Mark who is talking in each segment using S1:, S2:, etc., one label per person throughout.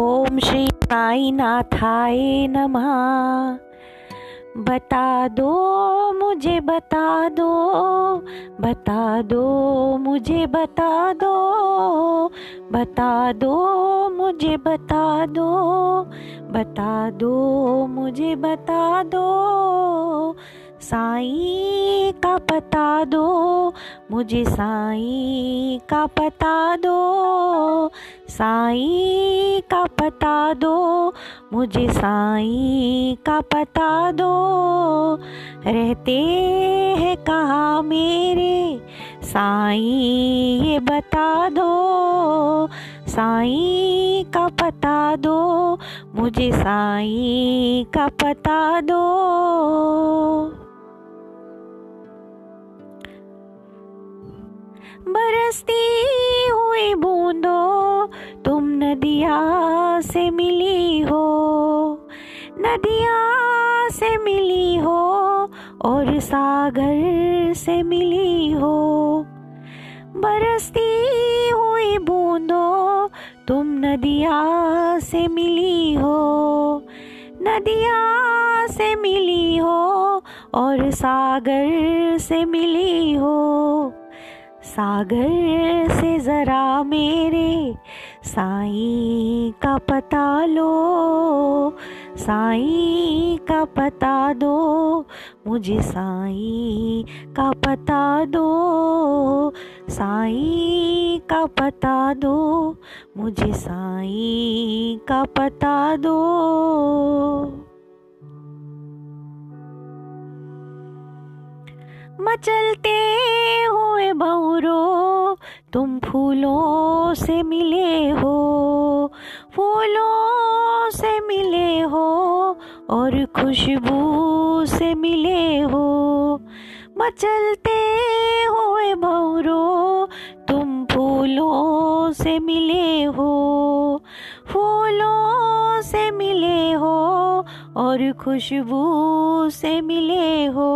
S1: ओम श्री साई साईनाथाय नमः। बता दो, मुझे बता दो बता दो, मुझे बता दो बता दो, मुझे बता दो बता दो, मुझे बता दो। साई का पता दो, मुझे साई का पता दो। साई का पता दो, मुझे साई का पता दो। रहते हैं कहाँ मेरे? साई ये बता दो। साई का पता दो, मुझे साई का पता दो। बरसती हुई बूंदो तुम नदिया से मिली हो। नदिया से मिली हो और सागर से मिली हो। बरसती हुई बूंदो तुम नदिया से मिली हो। नदिया से मिली हो और सागर से मिली हो। सागर से ज़रा मेरे साई का पता लो, साई का पता दो, मुझे साई का पता दो, साई का पता दो, मुझे साई का पता दो। मचलते हुए बौरो तुम फूलों से मिले हो, फूलों से मिले हो और खुशबू से मिले हो। मचलते हुए बौरो तुम फूलों से मिले हो, फूलों से मिले हो और खुशबू से मिले हो।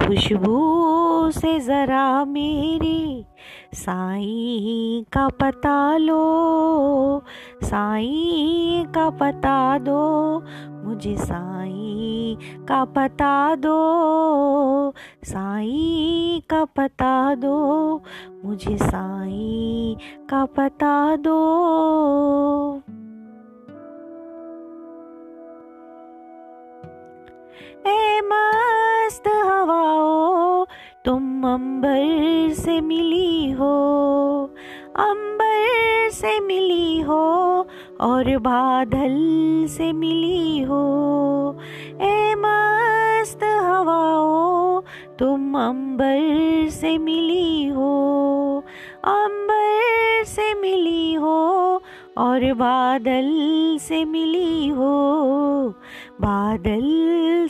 S1: खुशबू से ज़रा मेरी साई का पता लो, साई का पता दो, मुझे साई का पता दो, साई का पता दो, मुझे साई का पता दो। ए तुम अंबर से मिली हो, अंबर से मिली हो और बादल से मिली हो। ए मस्त हवाओ, तुम अंबर से मिली हो, अंबर से मिली हो और बादल से मिली हो, बादल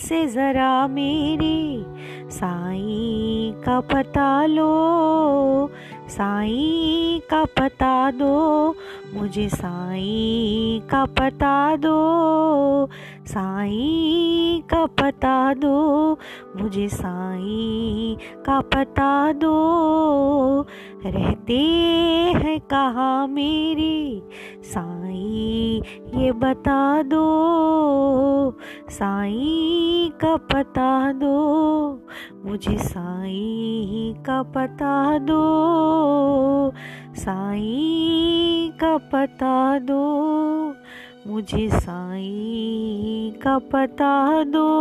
S1: से ज़रा मेरे साई का पता लो, साई का पता दो, मुझे साई का पता दो, साई का पता दो, मुझे साई का पता दो। रहते हैं कहाँ मेरे? साई, ये बता दो। साई का पता दो। मुझे साई का पता दो। साई का पता दो। मुझे साई का पता दो।